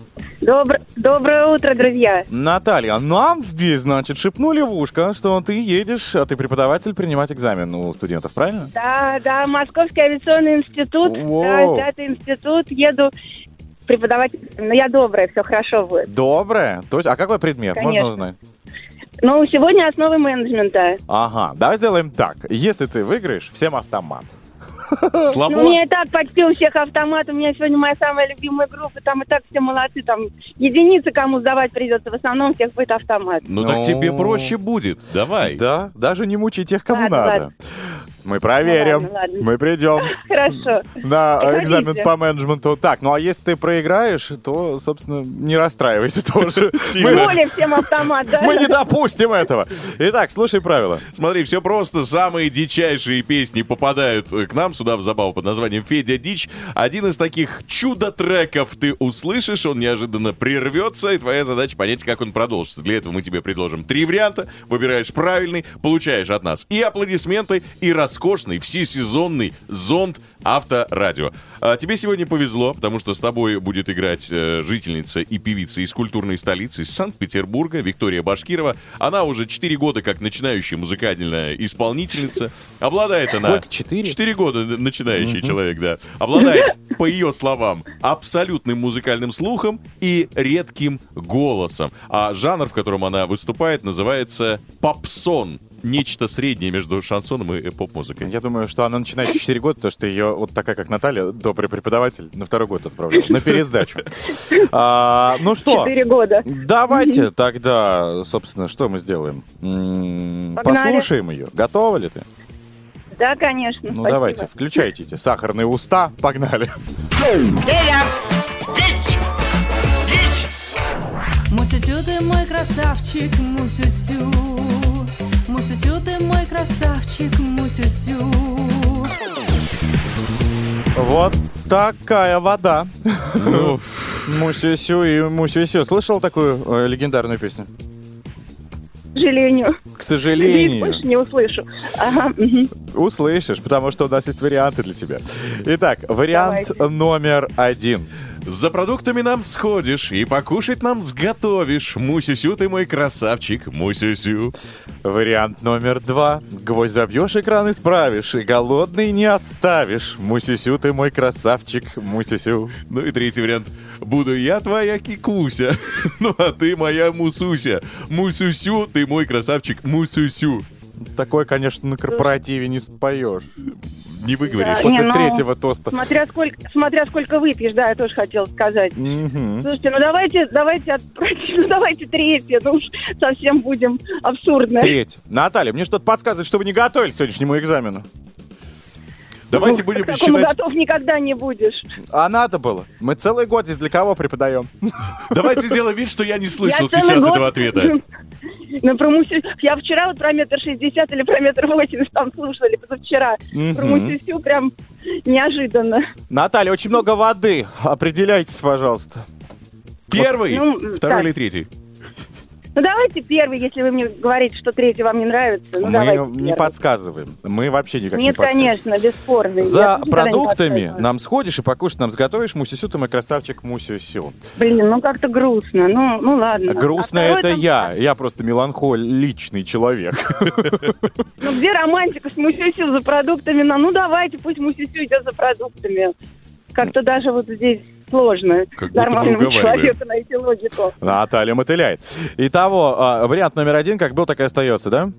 Добр- Доброе утро, друзья. Наталья, нам здесь, значит, шепнули в ушко, что ты едешь, а ты преподаватель, принимать экзамен у студентов, правильно? Да, да, Московский авиационный институт. Воу. Да, пятый институт. Еду преподавать. Но я добрая, все хорошо будет. Доброе. То есть, а какой предмет? Можно Конечно. узнать? Ну, сегодня основы менеджмента. Ага, давай сделаем так. Если ты выиграешь, всем автомат. Слабо? Ну, мне и так почти у всех автомат. У меня сегодня моя самая любимая группа. Там и так все молодцы. Там единицы кому сдавать придется. В основном всех будет автомат. Ну так Ну. тебе проще будет. Давай. Да, даже не мучай тех, кому надо. Мы проверим. Ну ладно, ладно. Мы придем Хорошо. на экзамен по менеджменту. Так, ну а если ты проиграешь, то, собственно, не расстраивайся тоже. Мы, всем автомат, да? мы не допустим этого. Итак, слушай правила. Смотри, все просто. Самые дичайшие песни попадают э, к нам сюда в забаву под названием «Федя Дичь». Один из таких чудо-треков ты услышишь, он неожиданно прервется, и твоя задача понять, как он продолжится. Для этого мы тебе предложим три варианта. Выбираешь правильный, получаешь от нас и аплодисменты, и роскошный всесезонный зонд Авторадио. А тебе сегодня повезло, потому что с тобой будет играть э, жительница и певица из культурной столицы, Санкт-Петербурга, Виктория Башкирова. Она уже 4 года как начинающая музыкальная исполнительница. Обладает она... Сколько? Четыре? 4 года н- начинающий человек, да. Обладает, по ее словам, абсолютным музыкальным слухом и редким голосом. А жанр, в котором она выступает, называется попсон. Нечто среднее между шансоном и поп-музыкой. Я думаю, что она начинает 4 года, потому что ее вот такая, как Наталья, добрый преподаватель, на второй год отправлял, на пересдачу. А, ну что, Четыре года. давайте тогда, собственно, что мы сделаем? Погнали. Послушаем ее. Готова ли ты? Да, конечно. Ну спасибо. давайте, включайте эти сахарные уста, погнали. Мусюсю, ты мой красавчик, мусюсю. Мусюсю, ты мой красавчик, мусюсю. Вот такая вода. Мусюсю и мусюсю. Слышал такую э, легендарную песню? К сожалению. К сожалению. больше не услышу. Ага. Услышишь, потому что у нас есть варианты для тебя. Итак, вариант Давайте. номер один. За продуктами нам сходишь и покушать нам сготовишь. Мусюсю ты мой красавчик, мусюсю. Вариант номер два. Гвоздь забьешь, экран исправишь, и голодный не оставишь. Мусюсю ты мой красавчик, мусюсю. Ну и третий вариант. Буду я твоя кикуся, ну а ты моя мусуся. Мусюсю, ты мой красавчик, мусюсю. Такое, конечно, на корпоративе не споешь. Не выговоришь. Да. После Не, ну, третьего тоста. Смотря сколько, смотря сколько выпьешь, да, я тоже хотела сказать. Мгм. Слушайте, ну давайте, давайте ну давайте третье, ну уж совсем будем абсурдно. Треть. Наталья, мне что-то подсказывает, что вы не готовились к сегодняшнему экзамену. Давайте Ну, будем к такому считать... готов никогда не будешь. А надо было. Мы целый год здесь для кого преподаем? Давайте сделаем вид, что я не слышал сейчас год- этого ответа. Ну, про мусю... Я вчера вот про метр шестьдесят или про метр восемьдесят там слушали, позавчера. Про мусюсю прям неожиданно. Наталья, очень много воды. Определяйтесь, пожалуйста. Первый, Ну, второй так. или третий? Ну, давайте первый, если вы мне говорите, что третий вам не нравится. Ну, Мы не первый. подсказываем. Мы вообще никак не Нет, подсказываем. конечно, бесспорно. За не продуктами нам сходишь и покушать нам сготовишь мусисю, ты мой красавчик мусисю. Блин, ну как-то грустно. Ну, ну ладно. Грустно А это там- я. Я просто меланхоличный человек. Ну, где романтика с Мусюсю за продуктами? Ну, ну, давайте, пусть Мусюсю идет за продуктами. Как-то даже вот здесь сложно Как нормальному человеку найти логику. Наталья мотыляет. Итого, а, вариант номер один, как был, так и остается, да?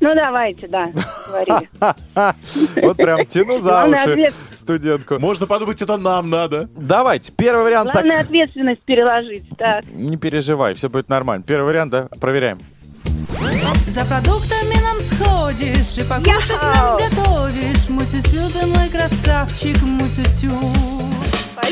Ну, давайте, да, говори. Вот прям тяну за уши студентку. Можно подумать, это нам надо. Давайте, первый вариант. Главное ответственность переложить. Так. Не переживай, все будет нормально. Первый вариант, да? Проверяем. За продуктами нам сходишь и покушать нам сготовишь. Мусюсю, ты мой красавчик, мусюсю.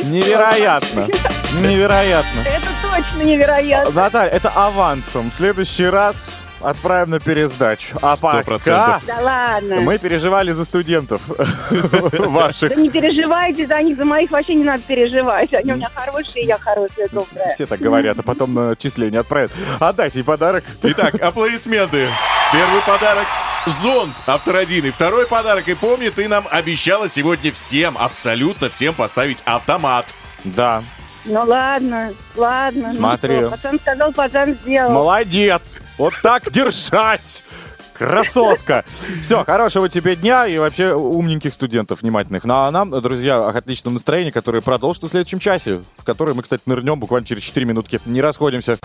Невероятно. Невероятно. Это точно невероятно. Наталья, это авансом. В следующий раз отправим на пересдачу. А Сто пока процентов. Да ладно. мы переживали за студентов ваших. Да не переживайте за них, за моих вообще не надо переживать. Они у меня хорошие, я хорошая, добрая. Все так говорят, а потом на отчисление отправят. Отдайте подарок. Итак, аплодисменты. Первый подарок – зонт автор один. И второй подарок. И помни, ты нам обещала сегодня всем, абсолютно всем поставить автомат. Да, Ну ладно, ладно. Смотри. Ну, что, пацан сказал, пацан сделал. молодец. Вот так держать. Красотка! Все, хорошего тебе дня и вообще умненьких студентов внимательных. Ну а нам, друзья, отличного настроения, которое продолжится в следующем часе, в который мы, кстати, нырнем буквально через 4 минутки. Не расходимся.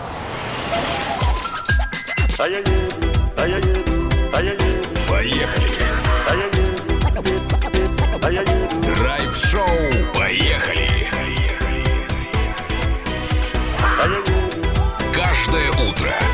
Поехали. Утро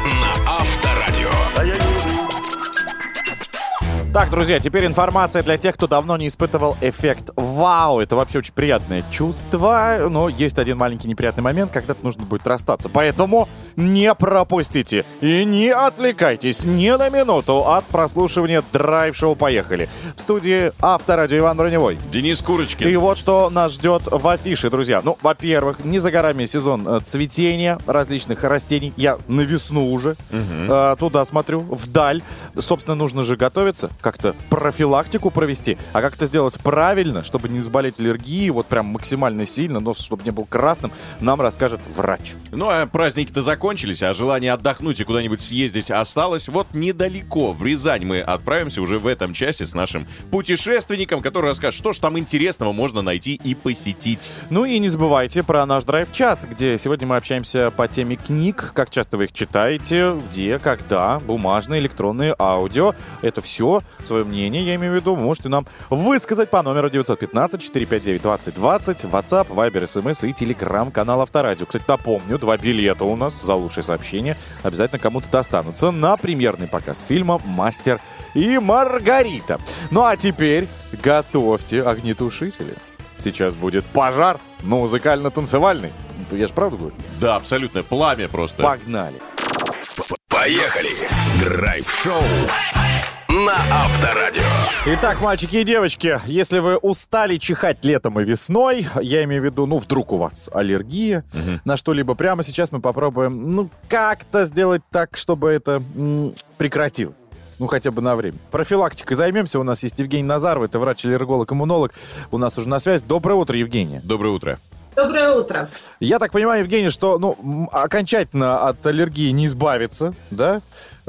Так, друзья, теперь информация для тех, кто давно не испытывал эффект «Вау». Это вообще очень приятное чувство, но есть один маленький неприятный момент, когда-то нужно будет расстаться. Поэтому не пропустите и не отвлекайтесь ни на минуту от прослушивания драйв-шоу «Поехали». В студии авторадио Иван Броневой. Денис Курочкин. И вот что нас ждет в афише, друзья. Ну, во-первых, не за горами сезон э, цветения различных растений. Я на весну уже э, туда смотрю, вдаль. Собственно, нужно же готовиться, как-то профилактику провести. А как это сделать правильно, чтобы не заболеть аллергией, вот прям максимально сильно, нос чтобы не был красным, нам расскажет врач. Ну, а праздники-то закончились, а желание отдохнуть и куда-нибудь съездить осталось. Вот недалеко, в Рязань, мы отправимся уже в этом часе с нашим путешественником, который расскажет, что ж там интересного можно найти и посетить. Ну и не забывайте про наш драйв-чат, где сегодня мы общаемся по теме книг, как часто вы их читаете, где, когда, бумажные, электронные, аудио. Это все, свое мнение, я имею в виду, можете нам высказать по номеру 915-459-2020, WhatsApp, Viber, SMS и телеграм-канал Авторадио. Кстати, напомню, два билета у нас за лучшее сообщение обязательно кому-то достанутся на премьерный показ фильма «Мастер и Маргарита». Ну а теперь готовьте огнетушители. Сейчас будет пожар музыкально-танцевальный. Я же правду говорю? Да, абсолютно, пламя просто. Погнали. Поехали. Драйв-шоу на Авторадио. Итак, мальчики и девочки, если вы устали чихать летом и весной, я имею в виду, ну, вдруг у вас аллергия на что-либо, прямо сейчас мы попробуем, ну, как-то сделать так, чтобы это м, прекратилось. Ну, хотя бы на время. Профилактикой займемся. У нас есть Евгений Назаров, это врач-аллерголог-иммунолог. У нас уже на связь. Доброе утро, Евгения. Доброе утро. Доброе утро. Я так понимаю, Евгений, что ну, окончательно от аллергии не избавиться, да?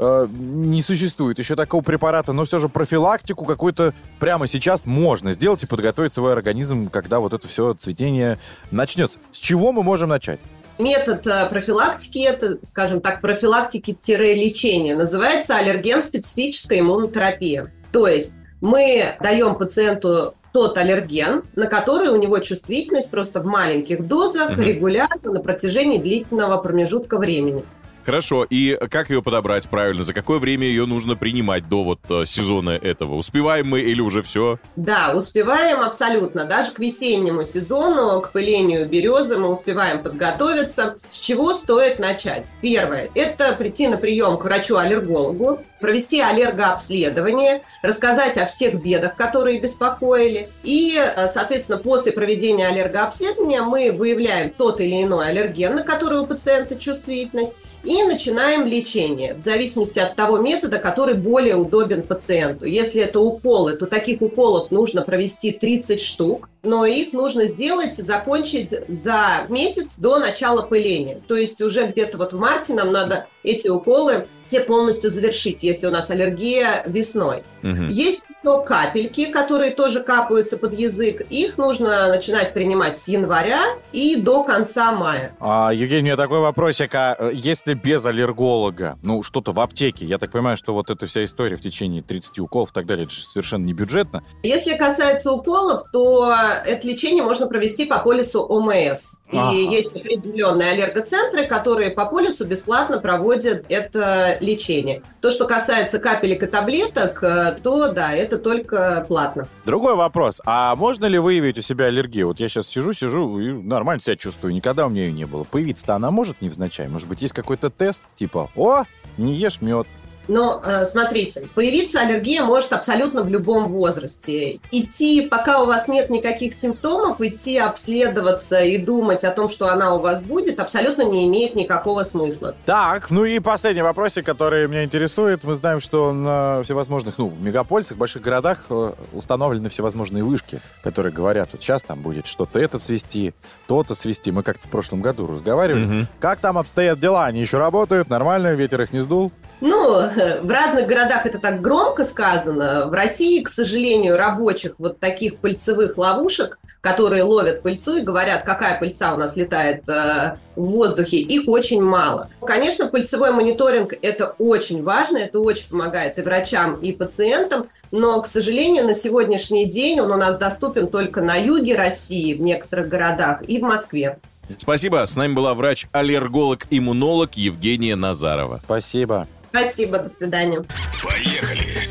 Э, не существует еще такого препарата, но все же профилактику какую-то прямо сейчас можно сделать и подготовить свой организм, когда вот это все цветение начнется. С чего мы можем начать? Метод э, профилактики, это, скажем так, профилактики-лечения, называется аллерген-специфическая иммунотерапия. То есть мы даем пациенту тот аллерген, на который у него чувствительность просто в маленьких дозах, Мгм. регулярно, на протяжении длительного промежутка времени. Хорошо, и как ее подобрать правильно? За какое время ее нужно принимать до вот э, сезона этого? Успеваем мы или уже все? Да, успеваем абсолютно. Даже к весеннему сезону, к пылению березы мы успеваем подготовиться. С чего стоит начать? Первое – это прийти на прием к врачу-аллергологу, провести аллергообследование, рассказать о всех бедах, которые беспокоили. И, э, соответственно, после проведения аллергообследования мы выявляем тот или иной аллерген, на который у пациента чувствительность, и начинаем лечение в зависимости от того метода, который более удобен пациенту. Если это уколы, то таких уколов нужно провести 30 штук, но их нужно сделать, закончить за месяц до начала пыления. То есть уже где-то вот в марте нам надо эти уколы все полностью завершить, если у нас аллергия весной. Мгм. Есть еще капельки, которые тоже капаются под язык. Их нужно начинать принимать с января и до конца мая. А, Евгений, у меня такой вопросик. А э, если без аллерголога, ну, что-то в аптеке, я так понимаю, что вот эта вся история в течение 30 уколов и так далее, это же совершенно не бюджетно. Если касается уколов, то это лечение можно провести по полису ОМС. И Ага. есть определенные аллергоцентры, которые по полису бесплатно проводят это лечение. То, что касается капелек и таблеток, э, то да, это только платно. Другой вопрос. А можно ли выявить у себя аллергию? Вот я сейчас сижу, сижу и нормально себя чувствую. Никогда у меня ее не было. Появиться-то она может невзначай? Может быть, есть какой-то тест? Типа, о, не ешь мед. Но э, смотрите, появиться аллергия может абсолютно в любом возрасте. Идти, пока у вас нет никаких симптомов, идти обследоваться и думать о том, что она у вас будет, абсолютно не имеет никакого смысла. Так, ну и последний вопросик, который меня интересует. Мы знаем, что на всевозможных, ну, в мегаполисах, больших городах э, установлены всевозможные вышки, которые говорят, вот сейчас там будет что-то это свести, то-то свести. Мы как-то в прошлом году разговаривали. Мгм. Как там обстоят дела? Они еще работают? Нормально? Ветер их не сдул? Ну, в разных городах это так громко сказано. В России, к сожалению, рабочих вот таких пыльцевых ловушек, которые ловят пыльцу и говорят, какая пыльца у нас летает э, в воздухе, их очень мало. Конечно, пыльцевой мониторинг – это очень важно, это очень помогает и врачам, и пациентам, но, к сожалению, на сегодняшний день он у нас доступен только на юге России, в некоторых городах, и в Москве. Спасибо. С нами была врач-аллерголог-иммунолог Евгения Назарова. Спасибо. Спасибо, до свидания. Поехали.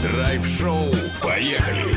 Драйв-шоу. Поехали.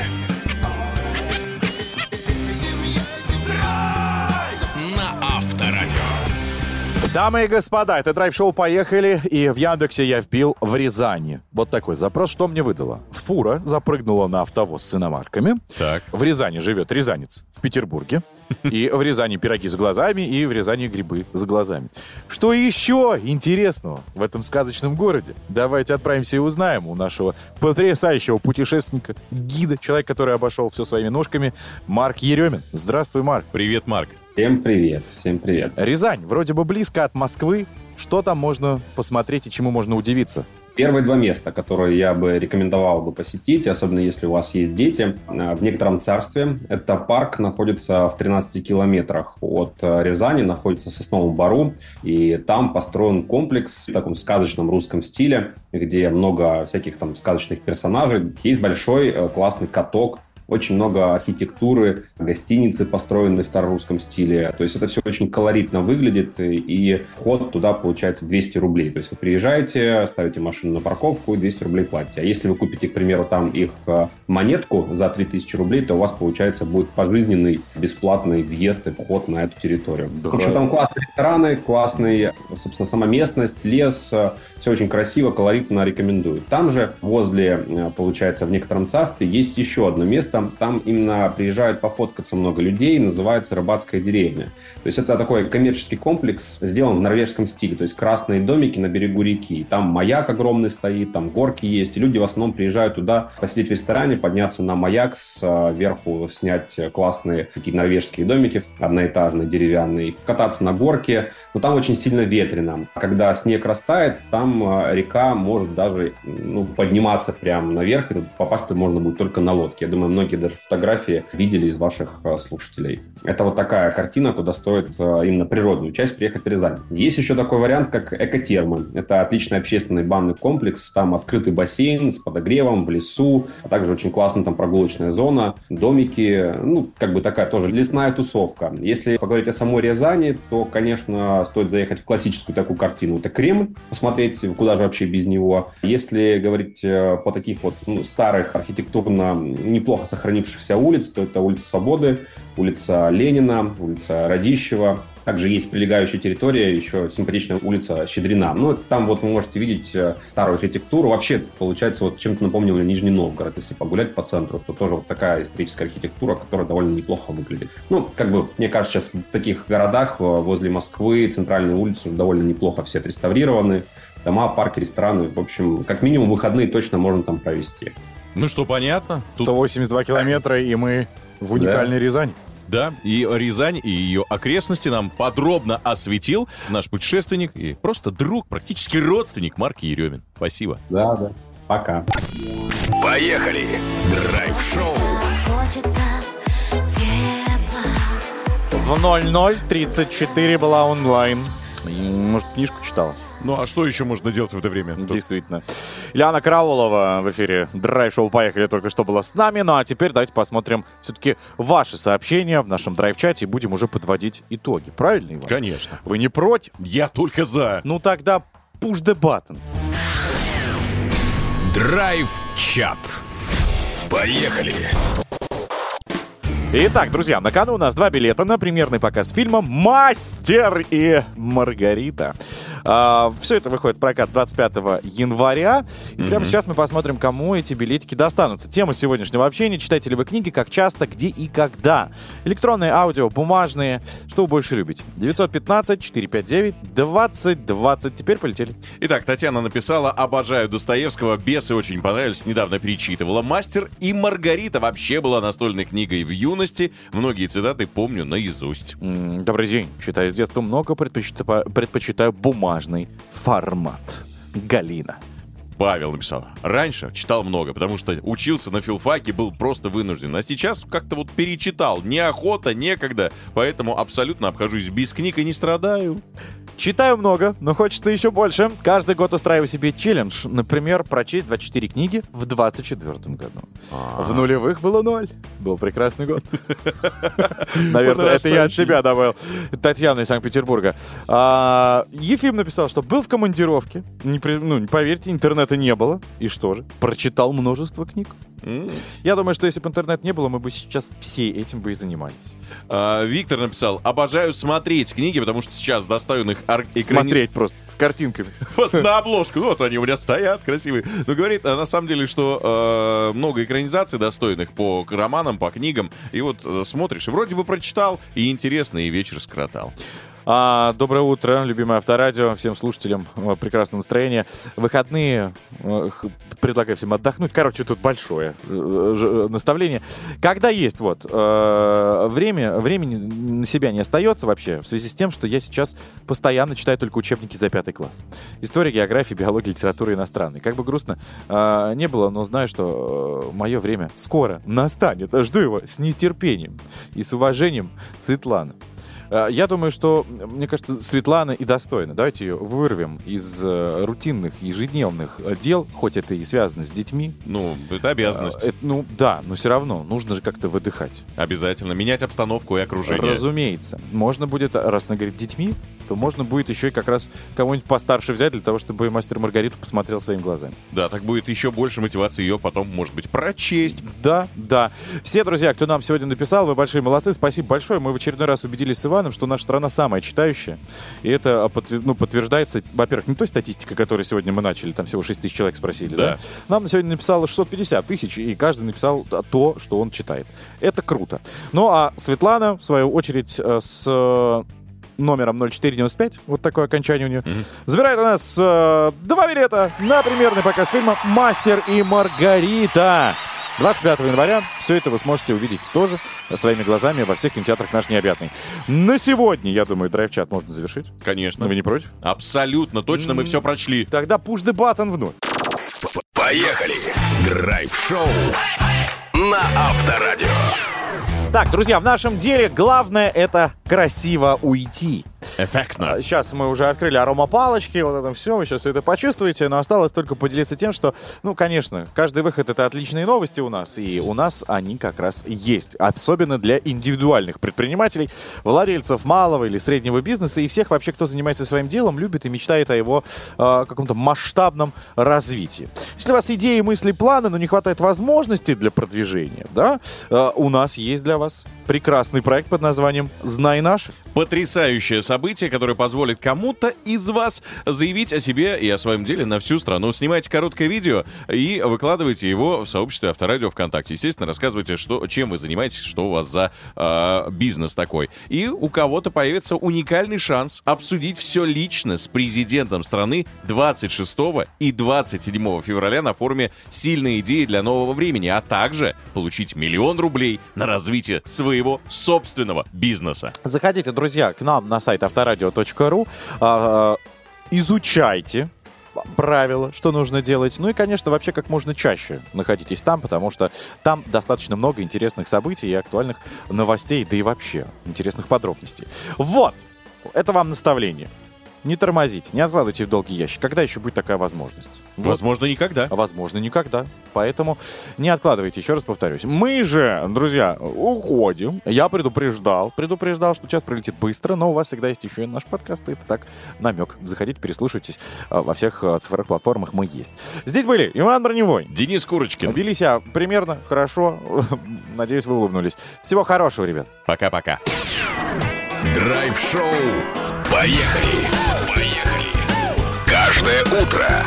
Дамы и господа, это драйв-шоу «Поехали», и в Яндексе я вбил «в Рязани». Вот такой запрос, что мне выдало? Фура запрыгнула на автовоз с иномарками. Так. В Рязани живет рязанец в Петербурге. И в Рязани пироги с глазами, и в Рязани грибы с глазами. Что еще интересного в этом сказочном городе? Давайте отправимся и узнаем у нашего потрясающего путешественника, гида, человек, который обошел все своими ножками, Марк Еремин. Здравствуй, Марк. Привет, Марк. Всем привет, всем привет. Рязань, вроде бы близко от Москвы. Что там можно посмотреть и чему можно удивиться? Первые два места, которые я бы рекомендовал бы посетить, особенно если у вас есть дети, э, в некотором царстве. Это парк находится в 13 километрах от э, Рязани, находится в Сосновом Бару, и там построен комплекс в таком сказочном русском стиле, где много всяких там сказочных персонажей. Есть большой э, классный каток, очень много архитектуры, гостиницы построены в старорусском стиле. То есть это все очень колоритно выглядит, и вход туда получается 200 рублей. То есть вы приезжаете, ставите машину на парковку и 200 рублей платите. А если вы купите, к примеру, там их э, монетку за 3000 рублей, то у вас, получается, будет пожизненный бесплатный въезд и вход на эту территорию. Да. В общем, там классные рестораны, классный, собственно, сама местность, лес, э, все очень красиво, колоритно рекомендую. Там же, возле, э, получается, в некотором царстве, есть еще одно место. Там именно приезжают пофоткаться много людей, называется Рыбацкая деревня. То есть это такой коммерческий комплекс, сделан в норвежском стиле. То есть красные домики на берегу реки. Там маяк огромный стоит, там горки есть. И люди в основном приезжают туда посидеть в ресторане, подняться на маяк, сверху снять классные такие норвежские домики, одноэтажные, деревянные, кататься на горке. Но там очень сильно ветрено. Когда снег растает, там э, река может даже ну, подниматься прямо наверх, и попасть можно будет только на лодке. Я думаю, многие многие даже фотографии видели из ваших э, слушателей. Это вот такая картина, куда стоит э, именно природную часть приехать в Рязань. Есть еще такой вариант, как экотермы. Это отличный общественный банный комплекс, там открытый бассейн с подогревом в лесу, а также очень классная там прогулочная зона, домики, ну, как бы такая тоже лесная тусовка. Если поговорить о самой Рязани, то, конечно, стоит заехать в классическую такую картину. Это Кремль, посмотреть, куда же вообще без него. Если говорить э, по таких вот ну, старых архитектурно неплохо сохранившихся улиц, то это улица Свободы, улица Ленина, улица Радищева, также есть прилегающая территория, еще симпатичная улица Щедрина. Ну, там вот вы можете видеть э, старую архитектуру. Вообще, получается, вот чем-то напомнил Нижний Новгород. Если погулять по центру, то тоже вот такая историческая архитектура, которая довольно неплохо выглядит. Ну, как бы, мне кажется, сейчас в таких городах э, возле Москвы центральные улицы довольно неплохо все отреставрированы. Дома, парки, рестораны. В общем, как минимум выходные точно можно там провести. Ну что, понятно? 182 километра, и мы в уникальной Рязани. Да, и Рязань, и ее окрестности нам подробно осветил наш путешественник и просто друг, практически родственник Марк Еремин. Спасибо. Да, да. Пока. Поехали! Драйв-шоу В 00.34 была онлайн. Может, книжку читала? Ну, а что еще можно делать в это время? Действительно. Ильяна Караулова в эфире Драйв-шоу «Поехали» только что была с нами. Ну а теперь давайте посмотрим все-таки ваши сообщения в нашем драйв-чате и будем уже подводить итоги. Правильно, Иван? Конечно. Вы не против? Я только за. Ну тогда push the button. Драйв-чат. Поехали! Итак, друзья, на кону у нас два билета на премьерный показ фильма «Мастер и Маргарита». Все это выходит в прокат 25 января. И прямо сейчас мы посмотрим, кому эти билетики достанутся. Тема сегодняшнего общения. Читаете ли вы книги, как часто, где и когда. Электронные, аудио, бумажные. Что вы больше любите? 915-459-2020. Теперь полетели. Итак, Татьяна написала «Обожаю Достоевского, бесы очень понравились, недавно перечитывала. «Мастер и Маргарита» вообще была настольной книгой в юности. Многие цитаты помню наизусть. Добрый день. Считаю, с детства много предпочитаю, предпочитаю бумажный формат. Галина. Павел написал. Раньше читал много, потому что учился на филфаке, был просто вынужден. А сейчас как-то вот перечитал. Неохота, некогда. Поэтому абсолютно обхожусь без книг и не страдаю. Читаю много, но хочется еще больше. Каждый год устраиваю себе челлендж. Например, прочесть 24 книги в 24 году. В нулевых было ноль. Был прекрасный год. Наверное, это я от себя добавил. Татьяна из Санкт-Петербурга. А, Ефим написал, что был в командировке. Ну, поверьте, интернета не было. И что же? Прочитал множество книг. Я думаю, что если бы интернет не было, мы бы сейчас все этим бы и занимались. А, Виктор написал, обожаю смотреть книги, потому что сейчас достойных ар- экрани- Смотреть просто с картинками. На обложку. Вот они у меня стоят, красивые. Но говорит, а, на самом деле, что э, много экранизаций достойных по романам, по книгам. И вот э, смотришь, и вроде бы прочитал, и интересно, и вечер скоротал. А, доброе утро, любимое авторадио, всем слушателям э, прекрасного настроения. Выходные э, предлагаю всем отдохнуть. Короче, тут большое э, наставление. Когда есть вот время, времени на себя не остается вообще в связи с тем, что я сейчас постоянно читаю только учебники за пятый класс. История, география, биология, литература иностранной. Как бы грустно не было, но знаю, что мое время скоро настанет. Жду его с нетерпением и с уважением, Светлана. Э, Я думаю, что, мне кажется, Светлана и достойна. Давайте ее вырвем из э, рутинных, ежедневных э, дел, хоть это и связано с детьми. Ну, это обязанность. Э, это, ну, да, но все равно нужно же как-то выдыхать. Обязательно. Менять обстановку и окружение. Разумеется. Можно будет, раз она говорит детьми, то можно будет еще и как раз кого-нибудь постарше взять для того, чтобы мастер Маргариту посмотрел своими глазами. Да, так будет еще больше мотивации ее потом, может быть, прочесть. Да, да. Все друзья, кто нам сегодня написал, вы большие молодцы. Спасибо большое. Мы в очередной раз убедились с Иваном, что наша страна самая читающая. И это а, ну, подтверждается, во-первых, не той статистикой, которой сегодня мы начали, там всего 6 тысяч человек спросили, да? Да. Нам на сегодня написало 650 тысяч, и каждый написал а, то, что он читает. Это круто. Ну, а Светлана, в свою очередь, э, с номером 0495, вот такое окончание у нее, забирает у нас э, два билета на премьерный показ фильма «Мастер и Маргарита». 25 января все это вы сможете увидеть тоже своими глазами во всех кинотеатрах «Наш необъятный». На сегодня, я думаю, драйв-чат можно завершить. Конечно. Вы не против? Абсолютно точно, мы все прочли. Тогда push the button вновь. Поехали! Драйв-шоу на Авторадио. Так, друзья, в нашем деле главное это красиво уйти. Эффектно. Сейчас мы уже открыли аромапалочки, вот это все, вы сейчас это почувствуете, но осталось только поделиться тем, что, ну, конечно, каждый выход это отличные новости у нас, и у нас они как раз есть. Особенно для индивидуальных предпринимателей, владельцев малого или среднего бизнеса и всех вообще, кто занимается своим делом, любит и мечтает о его э, каком-то масштабном развитии. Если у вас идеи, мысли, планы, но не хватает возможностей для продвижения, да, э, у нас есть для вас прекрасный проект под названием «Знай наш». Потрясающее событие, которое позволит кому-то из вас заявить о себе и о своем деле на всю страну. Снимайте короткое видео и выкладывайте его в сообществе Авторадио ВКонтакте. Естественно, рассказывайте, что, чем вы занимаетесь, что у вас за э, бизнес такой. И у кого-то появится уникальный шанс обсудить все лично с президентом страны 26 и 27 февраля на форуме «Сильные идеи для нового времени», а также получить миллион рублей на развитие своего собственного бизнеса. Заходите, друзья, к нам на сайт авторадио.ру, а, а, изучайте правила, что нужно делать. Ну и, конечно, вообще как можно чаще находитесь там, потому что там достаточно много интересных событий и актуальных новостей, да и вообще интересных подробностей. Вот, это вам наставление. Не тормозите, не откладывайте в долгий ящик. Когда еще будет такая возможность? Вот. Возможно, никогда. Возможно, никогда. Поэтому не откладывайте, еще раз повторюсь. Мы же, друзья, уходим. Я предупреждал, предупреждал, что час пролетит быстро, но у вас всегда есть еще и наш подкаст. И это так намек. Заходите, переслушайтесь. А, Во всех а, цифровых платформах мы есть. Здесь были Иван Броневой. Денис Курочкин. Вели себя примерно хорошо. Надеюсь, вы улыбнулись. Всего хорошего, ребят. Пока-пока. Драйв-шоу. Поехали. Поехали. Каждое утро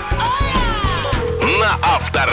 на Авторадио.